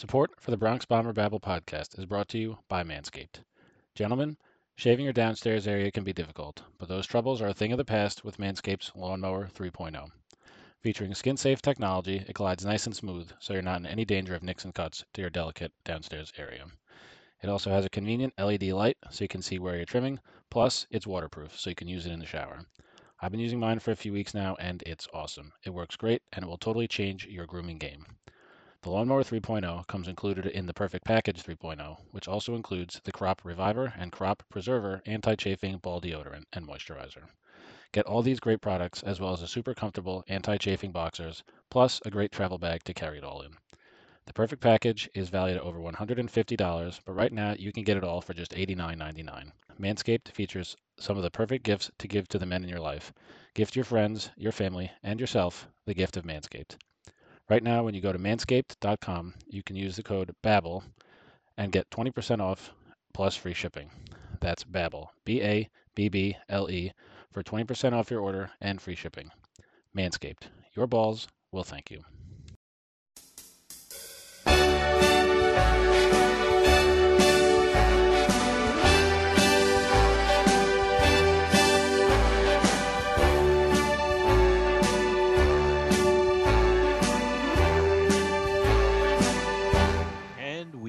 Support for the Bronx Bomber Babble podcast is brought to you by Manscaped. Gentlemen, shaving your downstairs area can be difficult, but those troubles are a thing of the past with Manscaped's Lawnmower 3.0. Featuring skin safe technology, it glides nice and smooth, so you're not in any danger of nicks and cuts to your delicate downstairs area. It also has a convenient LED light so you can see where you're trimming, plus, it's waterproof so you can use it in the shower. I've been using mine for a few weeks now and it's awesome. It works great and it will totally change your grooming game. The Lawnmower 3.0 comes included in the Perfect Package 3.0, which also includes the Crop Reviver and Crop Preserver anti chafing ball deodorant and moisturizer. Get all these great products as well as a super comfortable anti chafing boxers, plus a great travel bag to carry it all in. The Perfect Package is valued at over $150, but right now you can get it all for just $89.99. Manscaped features some of the perfect gifts to give to the men in your life. Gift your friends, your family, and yourself the gift of Manscaped. Right now, when you go to manscaped.com, you can use the code BABBLE and get 20% off plus free shipping. That's Babble, B A B B L E, for 20% off your order and free shipping. Manscaped, your balls will thank you.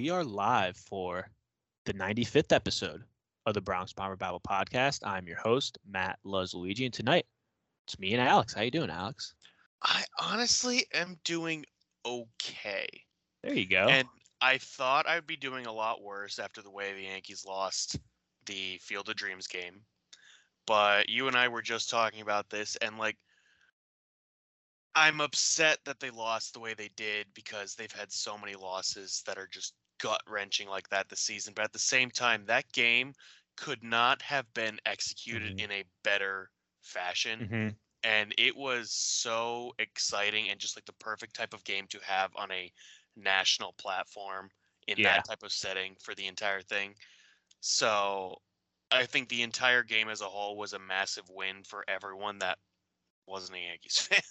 We are live for the 95th episode of the Bronx Bomber Babble podcast. I'm your host, Matt Luigi, and tonight it's me and Alex. How you doing, Alex? I honestly am doing okay. There you go. And I thought I'd be doing a lot worse after the way the Yankees lost the Field of Dreams game. But you and I were just talking about this, and like, I'm upset that they lost the way they did because they've had so many losses that are just gut wrenching like that this season. But at the same time, that game could not have been executed Mhm. in a better fashion. Mhm. and it was so exciting and just like the perfect type of game to have on a national platform in Yeah. that type of setting for the entire thing. So I think the entire game as a whole was a massive win for everyone that wasn't a Yankees fan.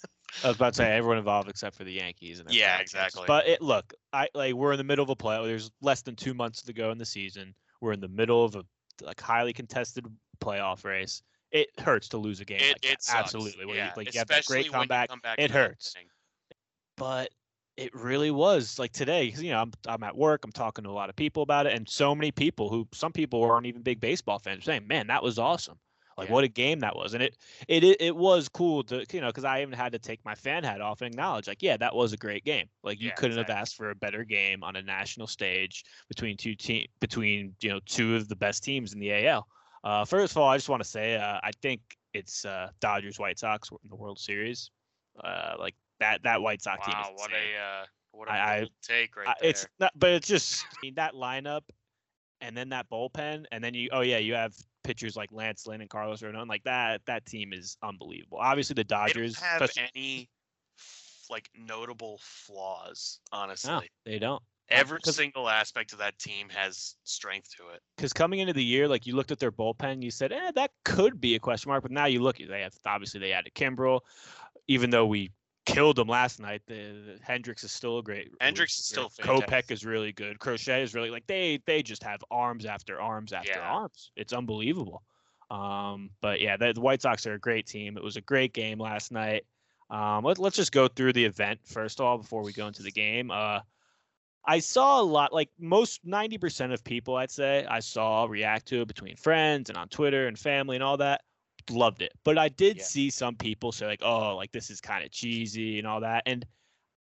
I was about to say everyone involved except for the Yankees. And Yeah, exactly. But it look, I like we're in the middle of a play. There's less than two months to go in the season. We're in the middle of a like highly contested playoff race. It hurts to lose a game it like it. Absolutely. Where you- Yeah, like you have that especially great comeback. come it in the ninth hurts. but it really was like today 'cause, you know I'm, I'm at work i'm talking to a lot of people about it and so many people who some people aren't even big baseball fans saying man that was awesome like Yeah. what a game that was and it it it, was cool to you know because i even had to take my fan hat off and acknowledge like yeah that was a great game like you Yeah, couldn't have asked for a better game on a national stage between two team between you know two of the best teams in the al uh, first of all i just want to say uh, i think it's uh, dodgers white sox in the world series uh, like that that white sox team Wow, what a uh, what a I- I- take right I- there. it's not, but it's just I mean, that lineup, and then that bullpen, and then you. Oh yeah, you have pitchers like Lance Lynn and Carlos Rodon. Like that, that team is unbelievable. Obviously, the Dodgers. have especially- any like notable flaws, honestly. no, they don't. Every single aspect of that team has strength to it. Because coming into the year, like you looked at their bullpen, you said, "Eh, that could be a question mark." But now you look, at they have obviously they added Kimbrel, even though we killed them last night. The, the Hendriks is still a great. Hendriks is still Kopech is really good. Crochet is really like they they just have arms after arms after Yeah. arms. It's unbelievable. Um, but yeah, the, the White Sox are a great team. It was a great game last night. Um, let, let's just go through the event first of all before we go into the game. Uh, I saw a lot, like most 90% of people, I'd say, I saw react to it between friends and on Twitter and family and all that. Loved it. But I did Yeah. see some people say, like, oh, like this is kind of cheesy and all that. And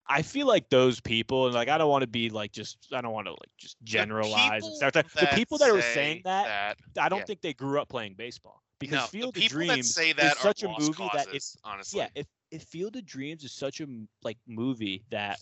I feel like those people, and like, I don't want to be like just, I don't want to like just generalize and people stuff. The people that were say saying that, I don't yeah. think they grew up playing baseball because no, Field the of that Dreams is that are such a movie that if causes, honestly. yeah, if if Field of Dreams is such a like movie that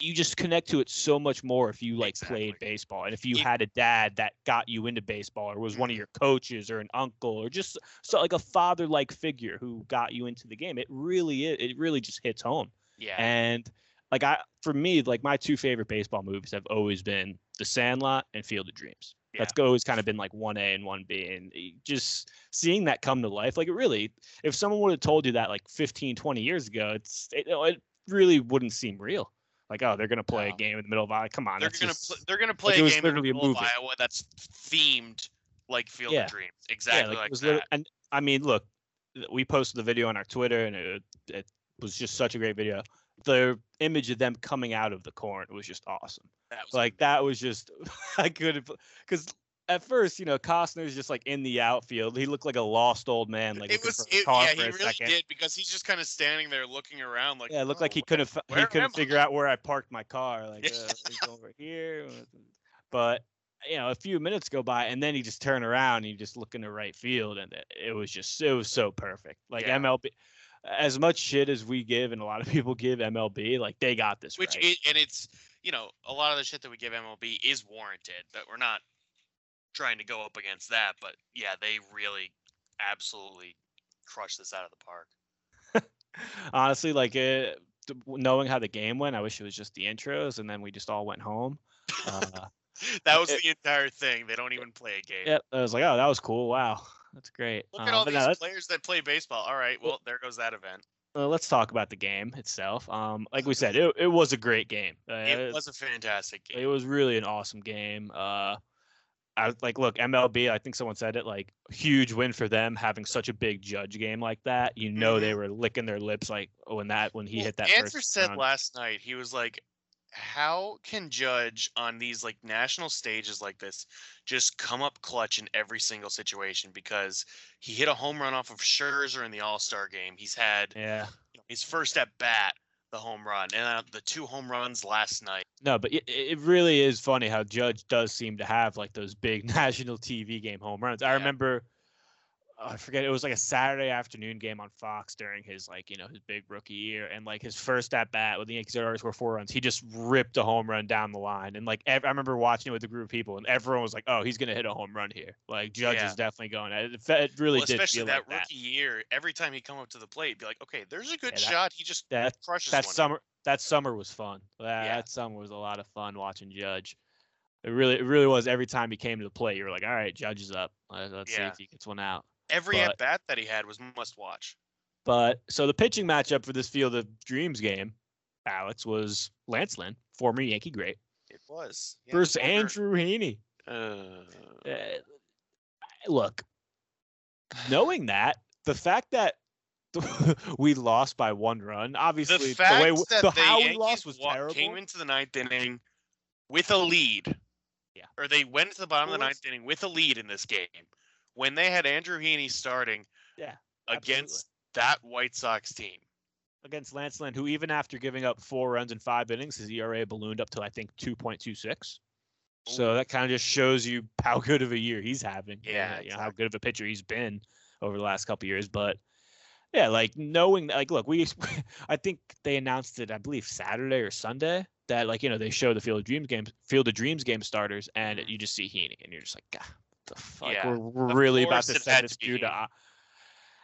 you just connect to it so much more if you like played baseball and if you had a dad that got you into baseball or was one of Mhm. your coaches or an uncle or just so like a father like figure who got you into the game. It really is, it really just hits home. yeah, And like I for me like my two favorite baseball movies have always been The Sandlot and Field of Dreams. That's always kind of been like 1A and 1B and just seeing that come to life like it really if someone would have told you that like 15 20 years ago it's it, it really wouldn't seem real Like, oh, they're gonna play No. a game in the middle of Iowa. Come on, They're gonna just, pl- they're gonna play it a game in the middle of. Iowa that's themed like Field Yeah. of Dreams, exactly yeah, like, was that. and I mean, look, we posted the video on our Twitter, and it, it was just such a great video. The image of them coming out of the corn was just awesome. That was Like that was just I couldn't because at first, you know, Costner's just like in the outfield. He looked like a lost old man, like it was it, yeah he really second. did because he's just kind of standing there looking around like Yeah, it looked like "Oh, he couldn't he couldn't figure I?" out where I parked my car. Like, Yeah. uh, over here. But you know, a few minutes go by, and then he just turn around and he just looked in the right field, and it, it was just it was so perfect. Like Yeah. MLB, as much shit as we give, and a lot of people give MLB, like they got this which right. it, and it's you know a lot of the shit that we give MLB is warranted that we're not trying to go up against that but yeah they really absolutely crushed this out of the park Honestly, like uh, th- knowing how the game went, I wish it was just the intros, and then we just all went home. Uh, that was it- the entire thing they don't even play a game yeah, I was like, oh, that was cool. Wow, that's great. look Uh, at all these no, players that play baseball all right well there goes that event uh, let's talk about the game itself. Um, like we said, it, it was a great game. Uh, it was a fantastic game. it was really an awesome game. Uh, I like, look, MLB. I think someone said it. Like, huge win for them having such a big judge game like that. You know, they mm-hmm. were licking their lips like when that when he Well, hit that Answer said round. last night he was like how can judge on these like national stages like this just come up clutch in every single situation because he hit a home run off of Scherzer in the All-Star game. He's had Yeah. his first at bat, the home run, and uh, the two home runs last night. No, but it, it really is funny how Judge does seem to have like those big national TV game home runs. I Yeah. remember, I forget, it was like a Saturday afternoon game on Fox during his like you know his big rookie year, and like his first at bat with the Yankees had already scored four runs. He just ripped a home run down the line, and like ev- I remember watching it with a group of people, and everyone was like, "Oh, he's gonna hit a home run here." Like Judge Yeah. is definitely going. It, it really Well, did especially that like that. rookie year, every time he come up to the plate, be like, okay, there's a good Yeah, that- shot. He just That crushes that summer that summer was fun. That, Yeah. that summer was a lot of fun watching Judge. It really it really was. Every time he came to the plate, you were like, "All right, Judge is up. Let- Let's see if he gets one out." Every at bat that he had was must watch. But so the pitching matchup for this Field of Dreams game, Alex was Lance Lynn, former Yankee great, It was Yeah, versus former- Andrew Heaney. Uh, Uh, look, knowing that the fact that we lost by one run, obviously the the, way that the the how we lost was wa- terrible. came into the ninth inning with a lead. Yeah. Or they went to the bottom of the ninth inning with a lead in this game when they had Andrew Heaney starting. Yeah, Against that White Sox team. against Lance Lynn, who even after giving up four runs in five innings, his ERA ballooned up to I think two point two six. So that kind of just shows you how good of a year he's having. Yeah, and, you know, how good of a pitcher he's been over the last couple years. But yeah, like knowing like, look, we, I think they announced it, I believe Saturday or Sunday that like you know they show the Field of Dreams game, Field of Dreams game starters, and Mhm. you just see Heaney, and you're just like, God, the fuck, Yeah, we're, really about to send this dude to.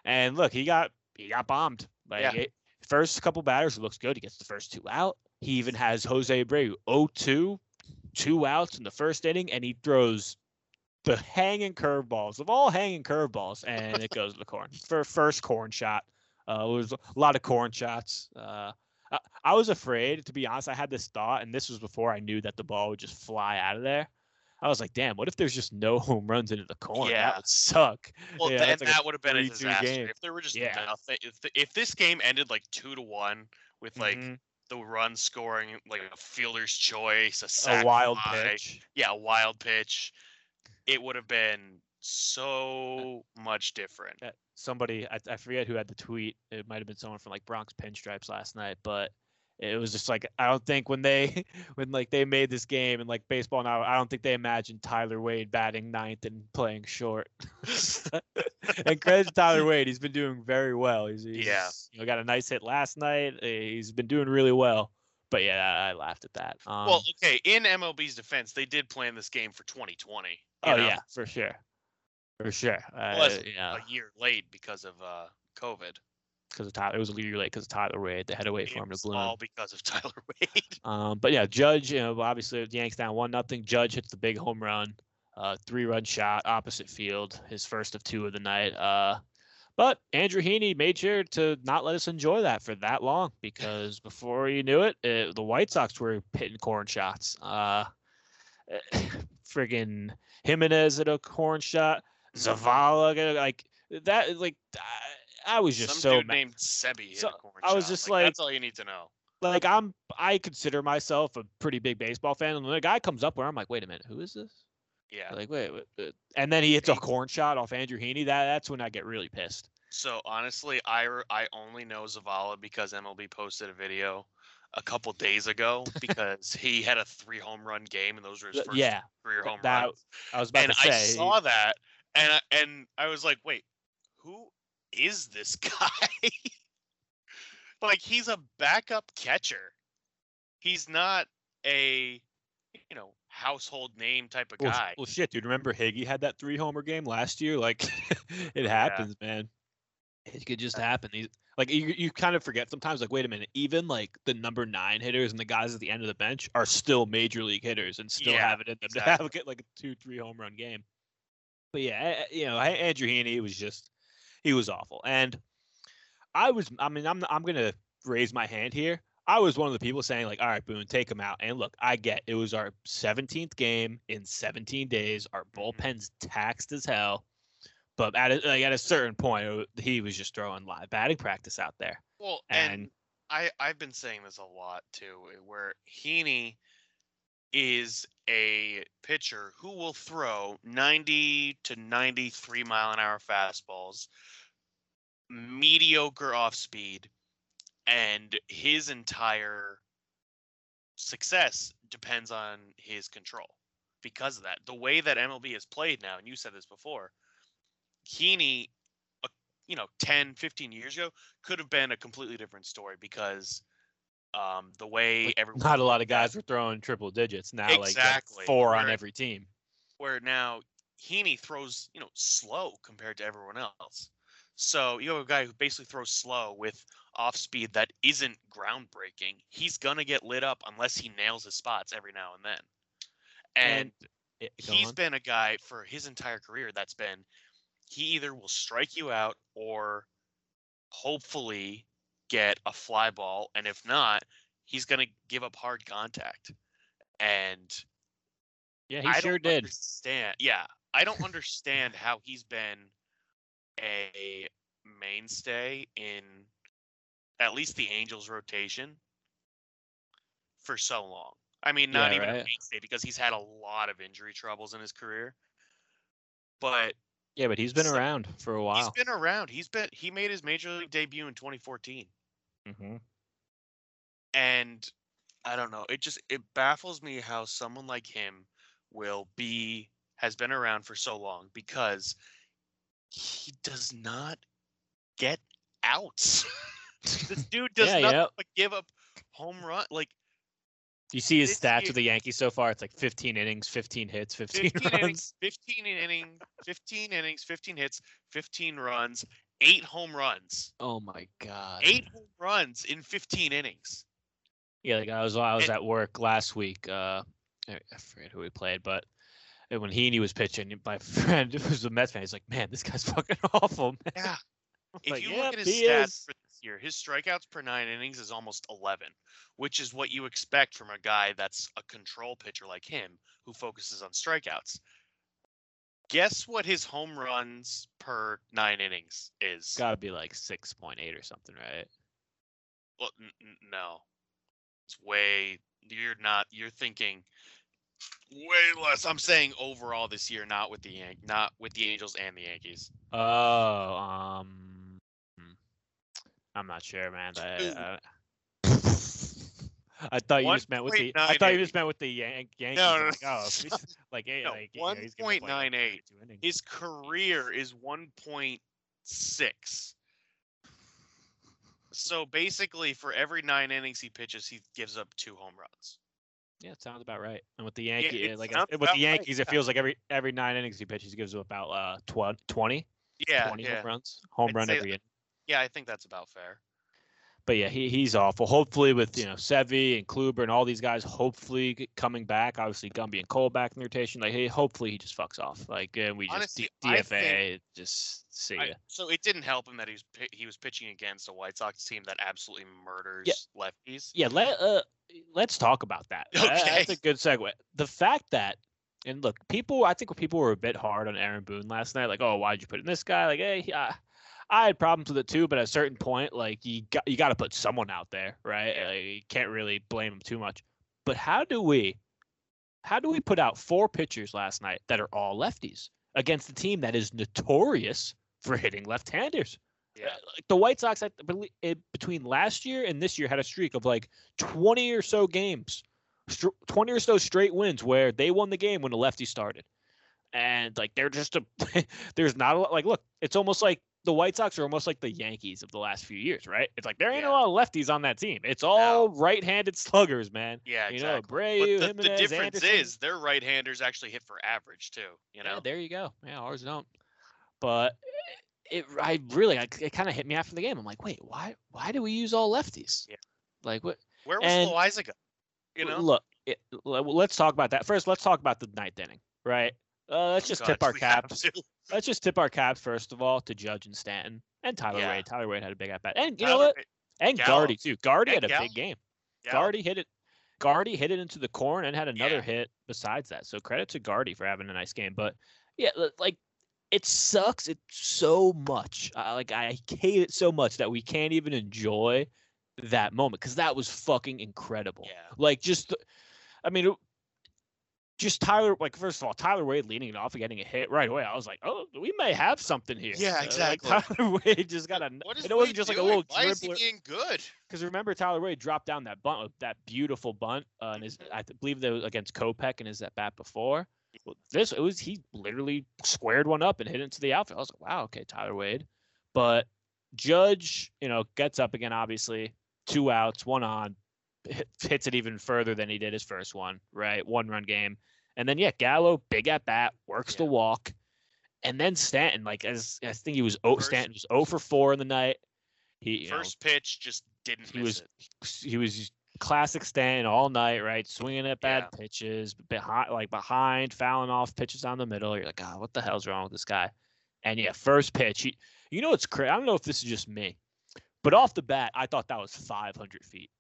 And look, he got he got bombed. Like Yeah. it, first couple batters, looks good. He gets the first two out. He even has Jose Abreu 0-2, two outs in the first inning, and he throws the hanging curveballs of all hanging curveballs, and it goes to the corn for first corn shot. Uh, it was a lot of corn shots. Uh, I, I was afraid, to be honest. I had this thought, and this was before I knew that the ball would just fly out of there. I was like, damn, what if there's just no home runs into the corner? Yeah. That would suck. Well, Yeah, th- that's and like that would have been a disaster game. if there were just Yeah. nothing. If, the, if this game ended like two to one with like Mhm. the run scoring, like a fielder's choice, a a wild fly, pitch. yeah, a wild pitch, it would have been so much different. somebody I, I forget who had the tweet it might have been someone from like bronx pinstripes last night but it was just like i don't think when they when like they made this game and like baseball now i don't think they imagined tyler wade batting ninth and playing short. And credit to tyler wade he's been doing very well. He's, he's Yeah. you know got a nice hit last night. Uh, he's been doing really well. But yeah i, I laughed at that. Um, well, okay, in MLB's defense, they did plan this game for 2020. oh know, yeah for sure. For sure. Uh, yeah. a year late because of uh, COVID. Because of Tyler. It was a year late because of Tyler Wade. They had to wait for him to bloom. all because of Tyler Wade. Um, but yeah, Judge, you know, obviously the Yanks down one nothing. Judge hits the big home run, uh, three run shot, opposite field, his first of two of the night. Uh, But Andrew Heaney made sure to not let us enjoy that for that long because before you knew it, it the White Sox were hitting corn shots. Uh, friggin' Jimenez at a corn shot. Zavala like that. Like I, I was just Some so dude mad. named Seby So, I was just that's like- that's all you need to know. like I'm I consider myself a pretty big baseball fan, and the guy comes up where I'm like, wait a minute, who is this? Yeah. Like wait, wait, and then he hits a corn shot off Andrew Heaney. That that's when I get really pissed. So honestly, I I only know Zavala because MLB posted a video a couple days ago because he had a three home run game and those were his first yeah, career th- home that- runs. I was about And to say. And I saw that and I, and I was like, wait, who is this guy? like he's a backup catcher. He's not a you know household name type of well, guy. well, shit, dude. Remember Higgy had that three homer game last year? Like, it happens, man. It could just happen. These like you, you kind of forget sometimes. Like, wait a minute. Even like the number nine hitters and the guys at the end of the bench are still major league hitters and still Yeah, have it in them to have get like a two, three home run game. But yeah, eh, you know, A- Andrew Heaney was just he was awful, and I was. I mean, I'm I'm gonna raise my hand here. I was one of the people saying like, all right, Boone, take him out. And look, I get it was our 17th game in 17 days. Our Mm-hmm. bullpen's taxed as hell. But at a, like at a certain point, he was just throwing live batting practice out there. Well, And, and I I've been saying this a lot too, where Heaney is a pitcher who will throw 90 to 93 mile an hour fastballs, mediocre off speed, and his entire success depends on his control. Because of that, the way that MLB is played now, and you said this before, Heaney, uh, you know, 10, 15 years ago, could have been a completely different story because um, the way like, everyone not a lot of guys were throwing triple digits. Now, like Exactly, like four on every team. where now Heaney throws, you know, slow compared to everyone else. So you have a guy who basically throws slow with off speed that isn't groundbreaking. He's gonna get lit up unless he nails his spots every now and then. And, Eh, go he's on. been a guy for his entire career that's been he either will strike you out or hopefully get a fly ball and if not he's going to give up hard contact. And yeah, he I sure did. understand yeah i don't understand how he's been a mainstay in at least the angels rotation for so long. I mean not Yeah, even a mainstay because he's had a lot of injury troubles in his career. But Yeah, but he's been so- around for a while. He's been around. He's been he made his major league debut in 2014 hmm and i don't know it just it baffles me how someone like him will be has been around for so long because he does not get outs this dude does Yeah, not yeah. give up home run like You see his stats year- with the Yankees so far. It's like 15 innings, 15 hits, 15 15 runs. innings 15 inning 15 innings 15 hits 15 runs eight home runs Oh my god. eight home runs in 15 innings Yeah, like I was I was And- at work last week. Uh, I forget who we played, but when Heaney was pitching, my friend who was a Mets fan, he's like, "Man, this guy's fucking awful." Man. Yeah. If like, you "Yep, look at his stats is." for this year, his strikeouts per nine innings is almost 11, which is what you expect from a guy that's a control pitcher like him who focuses on strikeouts. Guess what his home runs per nine innings is? got to be like 6.8 or something, right? Well, n- n- no, it's way. You're not. You're thinking way less. I'm saying overall this year, not with the Yan- not with the Angels and the Yankees. Oh, um, hmm. I'm not sure, man. I, I, I thought you just meant with the. I thought you just meant with the Yan- Yankees. no, no, like, oh, no. like, No, like, you know, he's giving 1.98. His career is 1.6. So basically, for every nine innings he pitches, he gives up two home runs. Yeah, it sounds about right. And with the Yankees, it like with the right, Yankees, it feels like every every nine innings he pitches, he gives up about uh tw- 20, Yeah, 20 yeah, home runs, home I'd run every inning. yeah. I think that's about fair. But yeah, he, he's awful. Hopefully, with you know Sevy and Kluber and all these guys, hopefully coming back. Obviously, Gumby and Cole back in the rotation. Like, hey, hopefully he just fucks off. Like, and we just Honestly, D- I DFA. Just see I- so it didn't help him that he was he was pitching against a White Sox team that absolutely murders lefties. Yeah, let uh, let's talk about that. That- That's a good segue. The fact that and look, people, I think people were a bit hard on Aaron Boone last night. Like, oh, why'd you put in this guy? Like, hey, I, I had problems with it too, but at a certain point, like you got you got to put someone out there, right? Like, you can't really blame them too much. But how do we, how do we put out four pitchers last night that are all lefties against a team that is notorious for hitting left-handers? Yeah. Uh, like the White Sox, I believe, eh, between last year and this year, had a streak of like 20 or so games, 20 or so straight wins where they won the game when the lefty started. And like they're just a, there's not a lot. Like, look, it's almost like the White Sox are almost like the Yankees of the last few years, right? It's like there ain't Yeah. a lot of lefties on that team. It's all right-handed sluggers, man. Yeah, You know, exactly. Abreu, but the, the difference Anderson. is their right-handers actually hit for average too. You know, Yeah, there you go. Yeah, ours don't. But it, I really, I, it kind of hit me after the game. I'm like, wait, why, why do we use all lefties? Yeah. Like what? where was and- Loaisiga? You know, Look, it, let's talk about that first. Let's talk about the ninth inning, right? Uh, let's Oh, just God, tip our caps. Let's just tip our caps first of all to Judge and Stanton and Tyler Yeah. Wade. Tyler Wade had a big at bat, and you know what? And Gallo. Gardy too. Gardy And had a Gallo. big game. Gardy hit it. Gardy hit it into the corn and had another Yeah. hit besides that. So credit to Gardy for having a nice game. But yeah, like it sucks it so much. I, like I hate it so much that we can't even enjoy that moment because that was fucking incredible. Yeah. Like just, I mean, just Tyler. Like first of all, Tyler Wade leading it off and getting a hit right away. I was like, oh, we may have something here. Yeah, Uh, like, exactly. Tyler Wade just got a. What is and it wasn't Wade just like a little Why is he being good? Because remember, Tyler Wade dropped down that bunt, that beautiful bunt, uh, and his I believe that was against Kopech and his at bat before. Well, This it was he literally squared one up and hit it into the outfield. I was like, wow, okay, Tyler Wade. But Judge, you know, gets up again. Obviously, two outs, one on, hit- hits it even further than he did his first one. Right, one run game, and then yeah, Gallo big at bat, works the walk, and then Stanton, like as I think he was oh, First- Stanton was 0 for four in the night. He you know, First pitch just didn't he miss was it. he was classic Stanton all night, right? Swinging at bad Yeah. pitches, behind like behind, fouling off pitches down the middle. You're like, God, what the hell's wrong with this guy? And yeah, first pitch. He, you know, it's crazy. I don't know if this is just me, but off the bat, I thought that was 500 feet.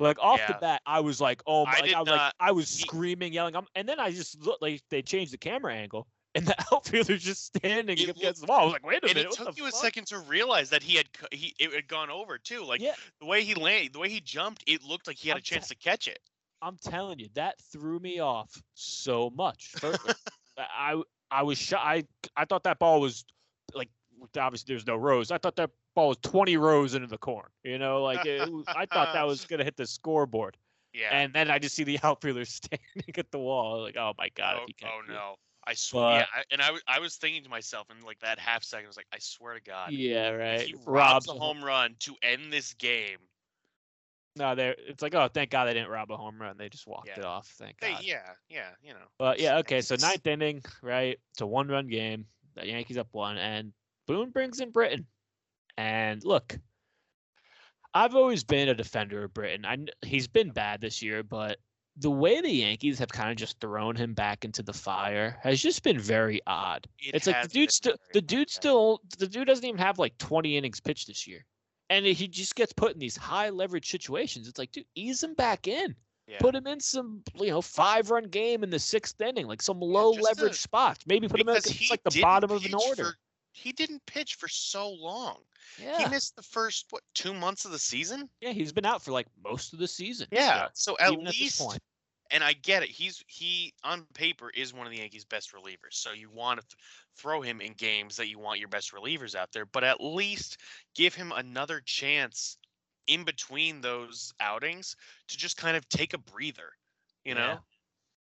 Like off the bat, I was like, oh my! I like, I was like, I was screaming, yelling, I'm, and then I just looked like they changed the camera angle, and the outfielder's just standing It against the wall. I was like, wait a And minute, it took you a second to realize that he had he it had gone over too. Like Yeah. the way he landed, the way he jumped, it looked like he had I'm a chance to catch it. I'm telling you, that threw me off so much. I I was shy. I I thought that ball was obviously there's no rows. I thought that ball was 20 rows into the corn. You know, like it, I thought that was gonna hit the scoreboard. Yeah. And then I just see the outfielder standing at the wall. Like, oh my god, oh, he can't oh no. I swear. Yeah, But- I, and I, w- I was thinking to myself in like that half second, I was like, I swear to God, Yeah, right. he robs Robs a home run to end this game. No, there. It's like, oh, thank God they didn't rob a home run. They just walked Yeah. it off. Thank They, God. yeah, yeah, you know. But yeah, okay. So ninth inning, right? It's a one-run game. The Yankees up one, and Boone brings in Britton. And look, I've always been a defender of Britton. I he's been bad this year, but the way the Yankees have kind of just thrown him back into the fire has just been very odd. It it's like the dude still, the dude yeah. still, the dude doesn't even have like 20 innings pitched this year, and he just gets put in these high leverage situations. It's like, dude, ease him back in Yeah. put him in some you know five run game in the sixth inning, like some low to- leverage spots. Maybe put him in like the bottom of an order. for- he didn't pitch for so long. Yeah. He missed the first what two months of the season. yeah, he's been out for like most of the season. Yeah. so So at at least, point. and I get it. He's he on paper is one of the Yankees' best relievers. So you want to th- throw him in games that you want your best relievers out there, but at least give him another chance in between those outings to just kind of take a breather. You know.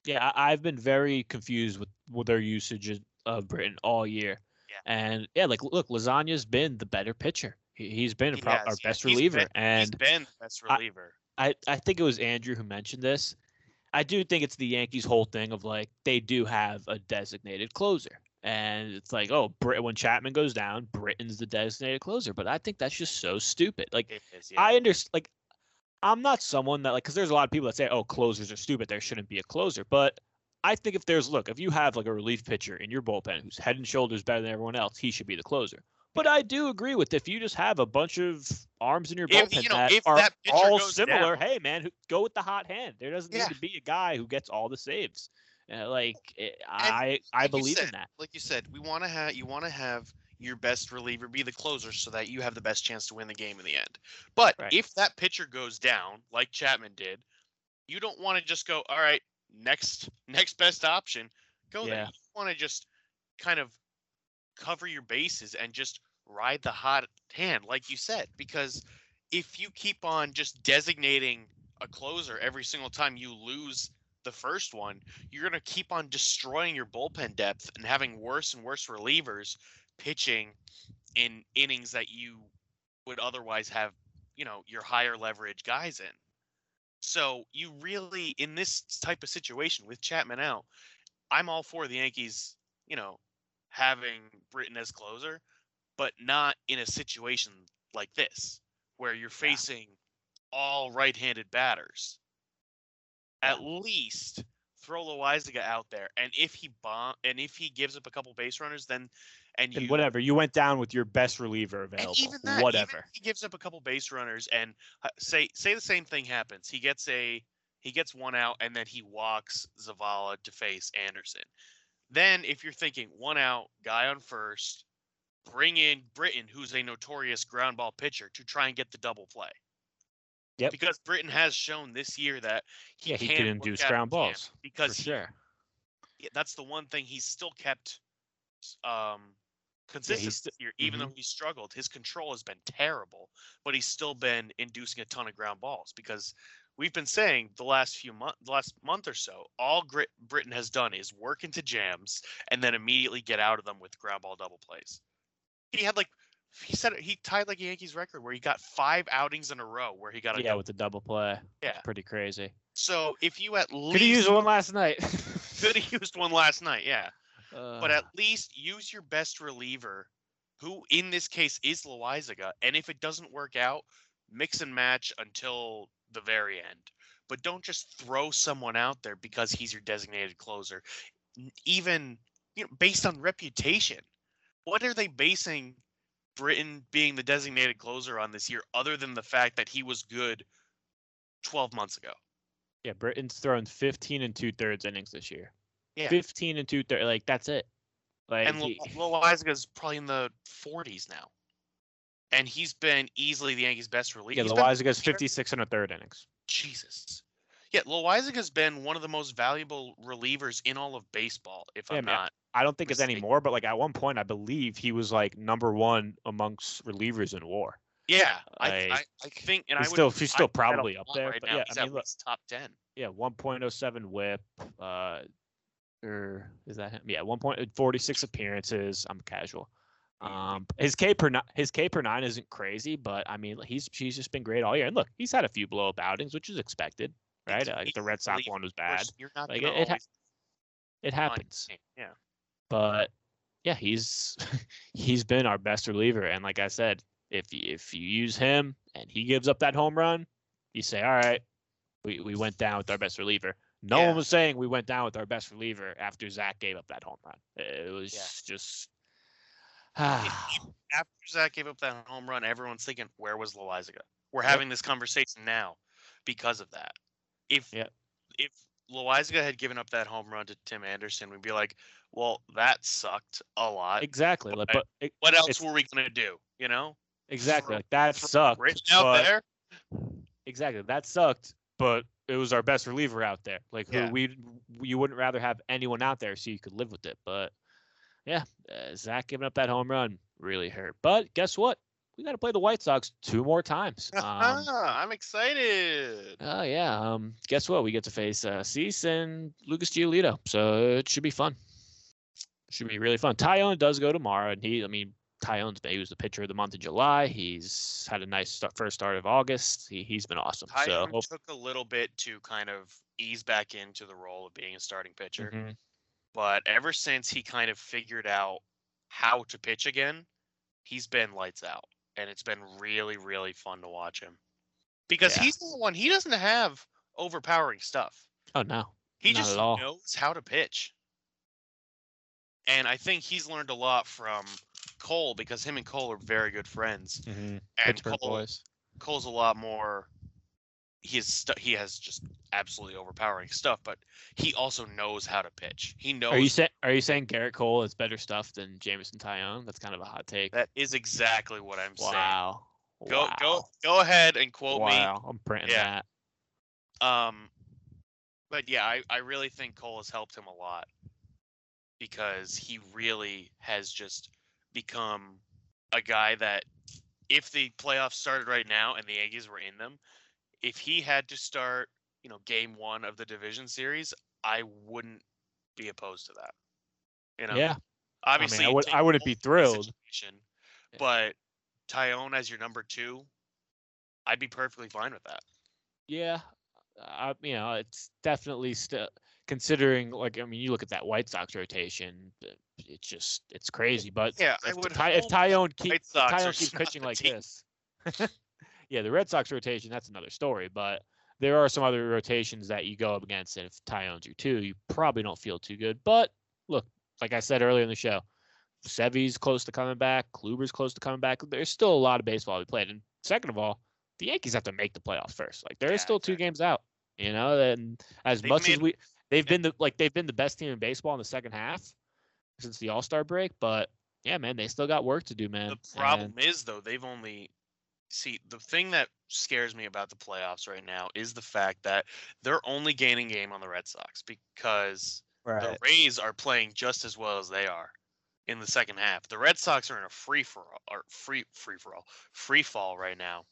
Yeah. yeah, I, I've been very confused with with their usage of Britton all year. Yeah. And yeah, like look, Lasagna's been the better pitcher. He, he's been He pro- our yeah. best He's reliever, been- He's and been the best reliever. I, I think it was Andrew who mentioned this. I do think it's the Yankees' whole thing of like they do have a designated closer, And it's like, oh, Brit- when Chapman goes down, Britton's the designated closer. But I think that's just so stupid. Like, is, yeah. I understand. Like, I'm not someone that like because there's a lot of people that say, "Oh, closers are stupid. There shouldn't be a closer." But I think if there's look, if you have like a relief pitcher in your bullpen who's head and shoulders better than everyone else, he should be the closer. But I do agree with if you just have a bunch of arms in your If, bullpen you know, that if are that all similar, down- hey man, who- go with the hot hand. There doesn't Yeah. need to be a guy who gets all the saves. Uh, like it, I, I like you believe in that. like you said, we want to have you want to have your best reliever be the closer so that you have the best chance to win the game in the end. But Right. if that pitcher goes down, like Chapman did, you don't want to just go, all right, next next best option, go there. You want to just kind of cover your bases and just ride the hot hand, like you said, because if you keep on just designating a closer every single time you lose the first one, you're going to keep on destroying your bullpen depth and having worse and worse relievers pitching in innings that you would otherwise have, you know, your higher leverage guys in. So you really, in this type of situation with Chapman out, I'm all for the Yankees, you know, having Britton as closer, but not in a situation like this where you're facing all right-handed batters. At least throw Loaisiga out there, and if he bomb and if he gives up a couple base runners, then and you And whatever you went down with your best reliever available. even that, whatever. if he gives up a couple base runners, and uh, say say the same thing happens. He gets a he gets one out, and then he walks Zavala to face Anderson. Then, if you're thinking one out, guy on first, bring in Britton, who's a notorious ground ball pitcher, to try and get the double play. Yep. Because Britton has shown this year that he yeah, he can induce ground balls because for he sure. yeah, that's the one thing he's still kept um consistent year, even mhm. though he struggled. His control has been terrible, but he's still been inducing a ton of ground balls because we've been saying the last few months, the last month or so, all Grit Britton has done is work into jams and then immediately get out of them with ground ball double plays. He had like he said he tied like a Yankees record where he got five outings in a row where he got a Yeah, double. with the double play. Yeah. Pretty crazy. So if you at least Could have used one last night. could have used one last night, yeah. But at least use your best reliever, who in this case is Loaisiga. And if it doesn't work out, mix and match until the very end. But don't just throw someone out there because he's your designated closer. Even you know, based on reputation, what are they basing Britton being the designated closer on this year, other than the fact that he was good 12 months ago? yeah, Britton's thrown 15 and two thirds innings this year. Yeah. 15 and two thirty. Like that's it. Like and Loaisiga is probably in the 40s now, and he's been easily the Yankees' best relief. Yeah, Loaisiga 56 and a third innings. Jesus. Yeah, Loaisiga has been one of the most valuable relievers in all of baseball. If yeah, I'm man, not, I don't think mistaken. it's anymore. But like at one point, I believe he was like number one amongst relievers in WAR. Yeah, like, I, I, I, think, and I would, still he's still I probably up there. Right but yeah, he's I mean, look, top ten. Yeah, 1.07 WHIP, uh, or is that him? Yeah, 1.46 appearances. I'm casual. Um, his K per ni- his K per nine isn't crazy, but I mean he's he's just been great all year. And look, he's had a few blow up outings, which is expected, right? It's- Like the Red Sox one was bad. You're not Like, it- it ha- It happens. Yeah, but yeah, he's he's been our best reliever. And like I said, if if you use him and he gives up that home run, you say, all right, we, we went down with our best reliever. No Yeah. one was saying we went down with our best reliever after Zack gave up that home run. It was Yeah. just after Zack gave up that home run, everyone's thinking, where was Loaisiga? We're having this conversation now because of that. If Yep. if Loaisiga had given up that home run to Tim Anderson, we'd be like, well, that sucked a lot. exactly. Like, but it, What else were we gonna do? You know, exactly like that sucked. Britton out but- there. Exactly. That sucked, but it was our best reliever out there. Like who Yeah. we you wouldn't rather have anyone out there so you could live with it. But yeah, uh, Zack giving up that home run really hurt. But guess what? We got to play the White Sox two more times. Um, I'm excited. oh yeah. Um, guess what? We get to face uh, Cease and Lucas Giolito, so it should be fun. Should be really fun. Taillon does go tomorrow, and he, I mean, Taillon's he was the pitcher of the month of July. He's had a nice start, first start of August. He he's been awesome. so Taillon hope- took a little bit to kind of ease back into the role of being a starting pitcher. Mhm. but ever since he kind of figured out how to pitch again, he's been lights out, and it's been really, really fun to watch him because Yeah. he's the one. He doesn't have overpowering stuff. Oh no. He Not just knows how to pitch. And I think he's learned a lot from Cole because him and Cole are very good friends. Mm-hmm. And Cole, Cole's a lot more. He has stu- he has just absolutely overpowering stuff, but he also knows how to pitch. He knows Are you saying are you saying Gerrit Cole has better stuff than Jameson Taillon? That's kind of a hot take. that is exactly what I'm saying. wow. Go wow. go go ahead and quote me. wow. I'm printing Yeah. that. Um, but yeah, I I really think Cole has helped him a lot because he really has just become a guy that if the playoffs started right now and the Yankees were in them, if he had to start, you know, game one of the division series, I wouldn't be opposed to that. You know, Yeah. obviously, I, it would. I wouldn't be thrilled. but Taillon as your number two, I'd be perfectly fine with that. Yeah. I, you know, it's definitely still considering like I mean, you look at that White Sox rotation, uh, it's just it's crazy. But Yeah, I if, would Ty, if Taillon keep, if Taillon keeps pitching like team. this, yeah, the Red Sox rotation that's another story. But there are some other rotations that you go up against, and if Taillon's your two, you probably don't feel too good. But look, like I said earlier in the show, Sevy's close to coming back, Kluber's close to coming back. There's still a lot of baseball to be played. And second of all, the Yankees have to make the playoffs first. Like there is Yeah, still two games out. You know, and as They've much as we they've been the like they've been the best team in baseball in the second half since the All Star break. But yeah, man, they still got work to do, man. The problem And- is though, they've only see the thing that scares me about the playoffs right now is the fact that they're only gaining game on the Red Sox because the Rays are playing just as well as they are in the second half. The Red Sox are in a free for all or free free for all free fall right now.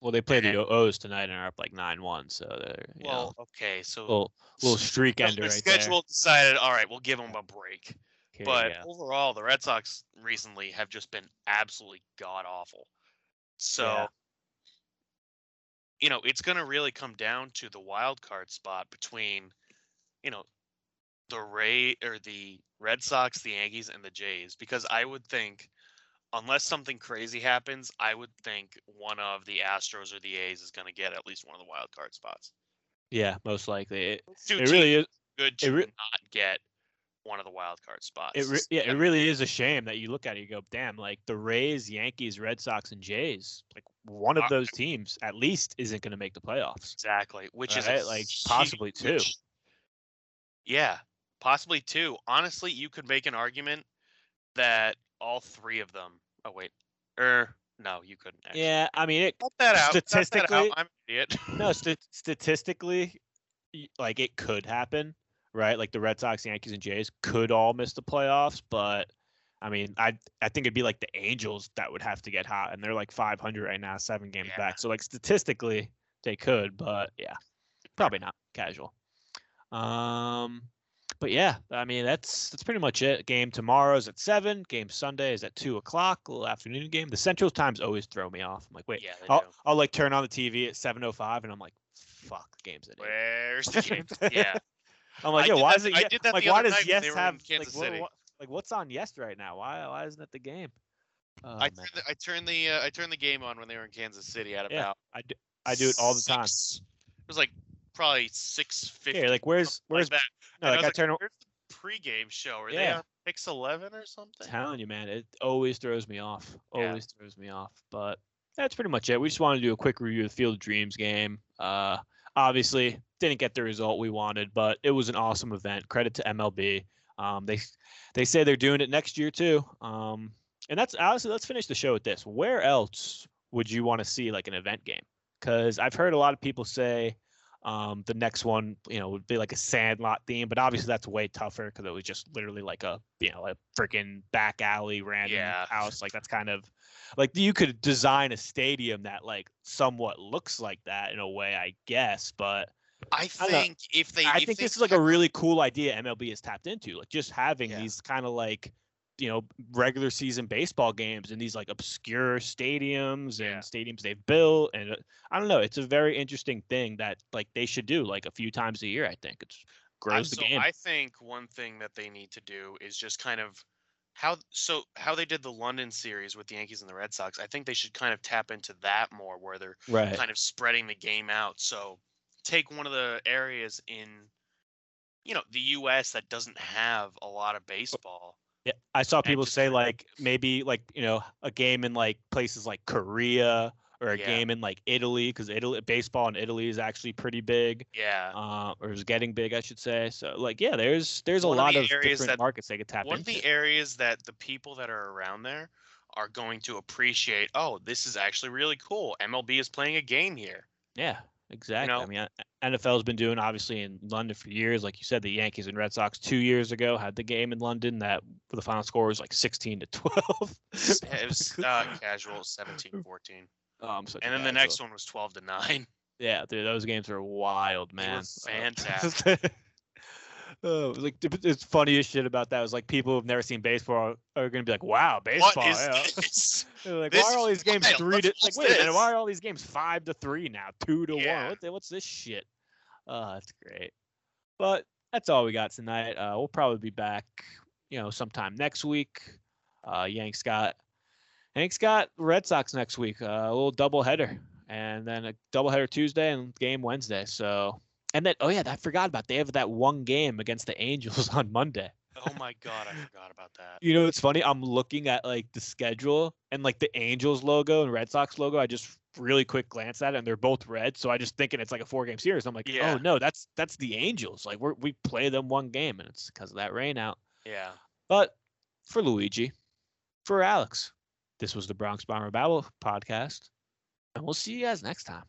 Well, they play the O's tonight and are up like nine one, so they're you Well, know, okay, so little little streak the ender right schedule decided, all right, we'll give them a break. there. But yeah. overall, the Red Sox recently have just been absolutely god awful. So, Yeah. you know, it's going to really come down to the wild card spot between, you know, the Ray or the Red Sox, the Yankees, and the Jays. Because I would think, unless something crazy happens, I would think one of the Astros or the A's is going to get at least one of the wild card spots. yeah, most likely. It, it really is. good to re- not get one of the wild card spots. It re- yeah, it really is a shame that you look at it, you go, damn, like the Rays, Yankees, Red Sox, and Jays, like one of those teams at least isn't going to make the playoffs. Exactly, which is Right, like, possibly two. huge- Yeah, possibly two. Honestly, you could make an argument that all three of them. Oh wait, er, no, you couldn't. Actually. Yeah, I mean, it cut that out. cut that out, statistically- I'm an idiot. no st- statistically, like it could happen, right? Like the Red Sox, Yankees, and Jays could all miss the playoffs, but I mean, I I think it'd be like the Angels that would have to get hot, and they're like 500 right now, seven games Yeah. back. So like statistically, they could, but yeah, probably not casual. Um, but yeah, I mean that's that's pretty much it. Game tomorrow's at seven. Game Sunday is at two o'clock. A little afternoon game. The Central times always throw me off. I'm like, wait, yeah, I'll, do. I'll like turn on the TV at 7:05, and I'm like, fuck, the game's at eight. Where's the game? yeah, I'm like, yeah, why that- is it? I did that like, why does night when they Yes have like Kansas what, City. what- like what's on Yes right now? Why why isn't it the game? Oh, I turned the, I turned the uh, I turned the game on when they were in Kansas City at about. Yeah. I do I do it all the time. It was like probably six fifty. Yeah, like where's where's like that. no, like was I turn. o- Where's the pregame show? Are they Yeah. on Pix Eleven or something? I'm telling you, man, it always throws me off. Yeah. Always throws me off. But that's pretty much it. We just wanted to do a quick review of the Field of Dreams game. Uh, obviously, didn't get the result we wanted, but it was an awesome event. Credit to MLB. Um, they they say they're doing it next year too. Um, and that's honestly, let's finish the show with this. Where else would you want to see like an event game? Because I've heard a lot of people say um, the next one, you know, would be like a Sandlot theme, but obviously that's way tougher because it was just literally like a, you know, a freaking back alley random Yeah. house. Like that's kind of like you could design a stadium that like somewhat looks like that in a way, I guess. But I think if they, I if think they this is like a really cool idea MLB has tapped into, like just having Yeah. these kind of like you know regular season baseball games in these like obscure stadiums and Yeah. stadiums they've built and uh, I don't know, it's a very interesting thing that like they should do like a few times a year. I think it's grows so the game. I think one thing that they need to do is just kind of how so how they did the London series with the Yankees and the Red Sox. I think they should kind of tap into that more, where they're right. kind of spreading the game out. So take one of the areas in you know the U.S. that doesn't have a lot of baseball. Yeah, I saw people say like maybe like you know a game in like places like Korea or a Yeah. game in like Italy because Italy baseball in Italy is actually pretty big, Yeah. uh, or is getting big, I should say. So like yeah, there's there's a One of lot of areas different that- markets they could tap into. one of the areas that the people that are around there are going to appreciate. Oh, this is actually really cool. MLB is playing a game here. Yeah, exactly. I know? mean, uh, NFL's been doing obviously in London for years. Like you said, the Yankees and Red Sox two years ago had the game in London that the final score was like 16 to 12. It was uh, casual 17 14. Oh, I'm such a And then the next one was 12 to 9. Yeah, dude, those games were wild, were man. Fantastic. Oh, like the- it's funniest shit about that was like people who've never seen baseball are, are gonna be like, "Wow, baseball!" What is yeah. this? Like, This why are all these games wild. three to What's- like? Wait a minute, why are all these games five to three now, two to Yeah. one? What the, what's this shit? Uh, that's great. But that's all we got tonight. Uh, we'll probably be back, you know, sometime next week. Uh, Yanks got Yanks got Red Sox next week. Uh, a little double header, and then a double header Tuesday and game Wednesday. So, and then oh yeah, I forgot about they have that one game against the Angels on Monday. Oh my god, I forgot about that. You know, it's funny. I'm looking at like the schedule and like the Angels logo and Red Sox logo. I just really quick glance at it, and they're both red. So I just thinking it's like a four game series. I'm like, oh, Yeah. oh no, that's that's the Angels. Like we we play them one game, and it's because of that rain out. Yeah. But for Luigi, for Alex, this was the Bronx Bomber Babble podcast, and we'll see you guys next time.